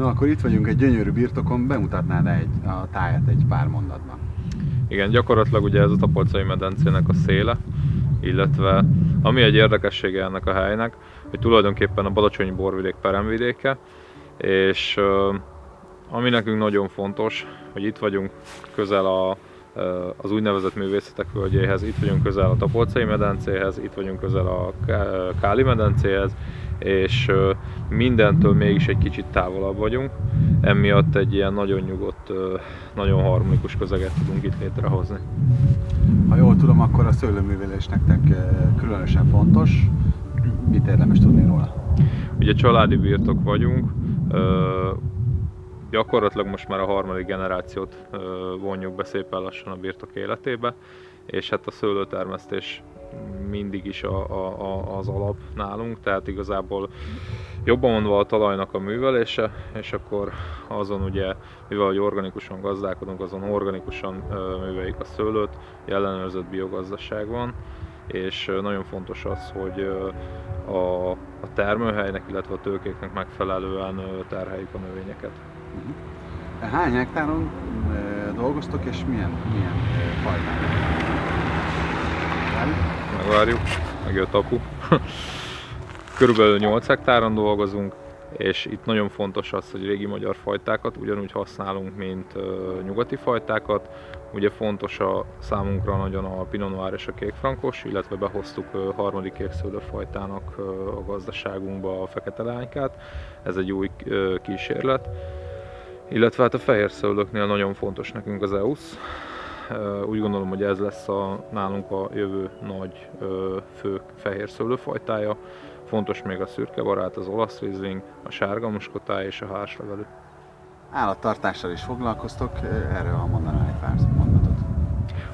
No, akkor itt vagyunk egy gyönyörű birtokon, bemutatnád egy, a táját egy pár mondatban. Igen, gyakorlatilag ugye ez a Tapolcai medencének a széle, illetve ami egy érdekessége ennek a helynek, hogy tulajdonképpen a Badacsonyi borvidék peremvidéke, és ami nekünk nagyon fontos, hogy itt vagyunk közel a, az úgynevezett művészetek völgyéhez, itt vagyunk közel a Tapolcai medencéhez, itt vagyunk közel a Káli medencéhez, és mindentől mégis egy kicsit távolabb vagyunk, emiatt egy ilyen nagyon nyugodt, nagyon harmonikus közeget tudunk itt létrehozni. Ha jól tudom, akkor a szőlőművelés nektek különösen fontos. Mit érdemes tudni róla? Ugye családi birtok vagyunk, gyakorlatilag most már a harmadik generációt vonjuk be szépen lassan a birtok életébe, és hát a szőlőtermesztés mindig is a, a, a, az alap nálunk, tehát igazából jobban mondva a talajnak a művelése, és akkor azon ugye, mivel hogy organikusan gazdálkodunk, azon organikusan műveljük a szőlőt, ellenőrzött biogazdaság van, és nagyon fontos az, hogy a, a termőhelynek, illetve a tőkéknek megfelelően terheljük a növényeket. Uh-huh. Hány hektáron dolgoztok, és milyen, milyen fajták? Megvárjuk, megjött apu. Körülbelül 8 hektáron dolgozunk, és itt nagyon fontos az, hogy régi magyar fajtákat ugyanúgy használunk, mint nyugati fajtákat. Ugye fontos a számunkra nagyon a Pinot Noir és a kékfrankos, illetve behoztuk harmadik fajtának a gazdaságunkba a fekete lánykát. Ez egy új kísérlet. Illetve hát a fehér szőlőknél nagyon fontos nekünk az EUSZ, úgy gondolom, hogy ez lesz a, nálunk a jövő nagy fő fehér szőlőfajtája. Fontos még a szürke barát, az olasz rizling, a sárga muskotáj és a hárslevelű. Állattartással is foglalkoztok, erről a mondanál egy pár mondatot.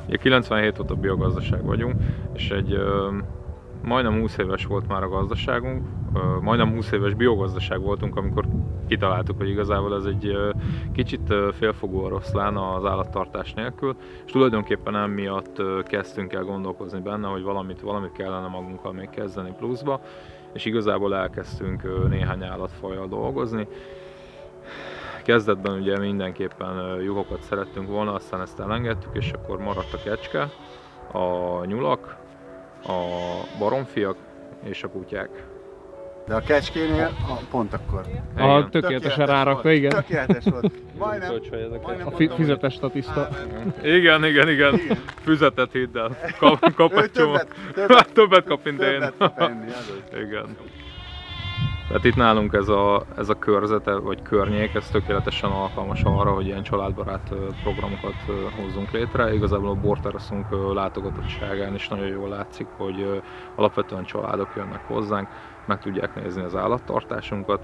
Ugye 97 óta biogazdaság vagyunk, és egy majdnem 20 éves volt már a gazdaságunk, majdnem 20 éves biogazdaság voltunk, amikor kitaláltuk, hogy igazából ez egy kicsit félfogó oroszlán az állattartás nélkül, és tulajdonképpen emiatt kezdtünk el gondolkozni benne, hogy valamit, valamit kellene magunkkal még kezdeni pluszba, és igazából elkezdtünk néhány állatfajjal dolgozni. Kezdetben ugye mindenképpen juhokat szerettünk volna, aztán ezt elengedtük, és akkor maradt a kecske, a nyulak, a baromfiak és a kutyák. De a kecskénél a, pont akkor. A tökéletesen rárakva, igen. Tökéletes volt. Majdnem, majdnem a fi- fizetes statiszta. Igen, igen, igen. igen. Füzetet hidd el. Kap, kap egy többet, többet, többet kap, mint én. Többet enni, igen. Tehát itt nálunk ez a, ez a körzete, vagy környék, ez tökéletesen alkalmas arra, hogy ilyen családbarát programokat hozzunk létre. Igazából a borteraszunk látogatottságán is nagyon jól látszik, hogy alapvetően családok jönnek hozzánk, meg tudják nézni az állattartásunkat,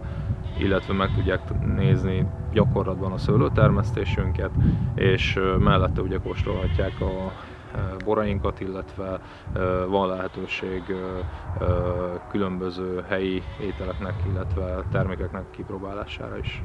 illetve meg tudják nézni gyakorlatban a szőlőtermesztésünket, és mellette ugye kóstolhatják a borainkat, illetve van lehetőség különböző helyi ételeknek, illetve termékeknek kipróbálására is.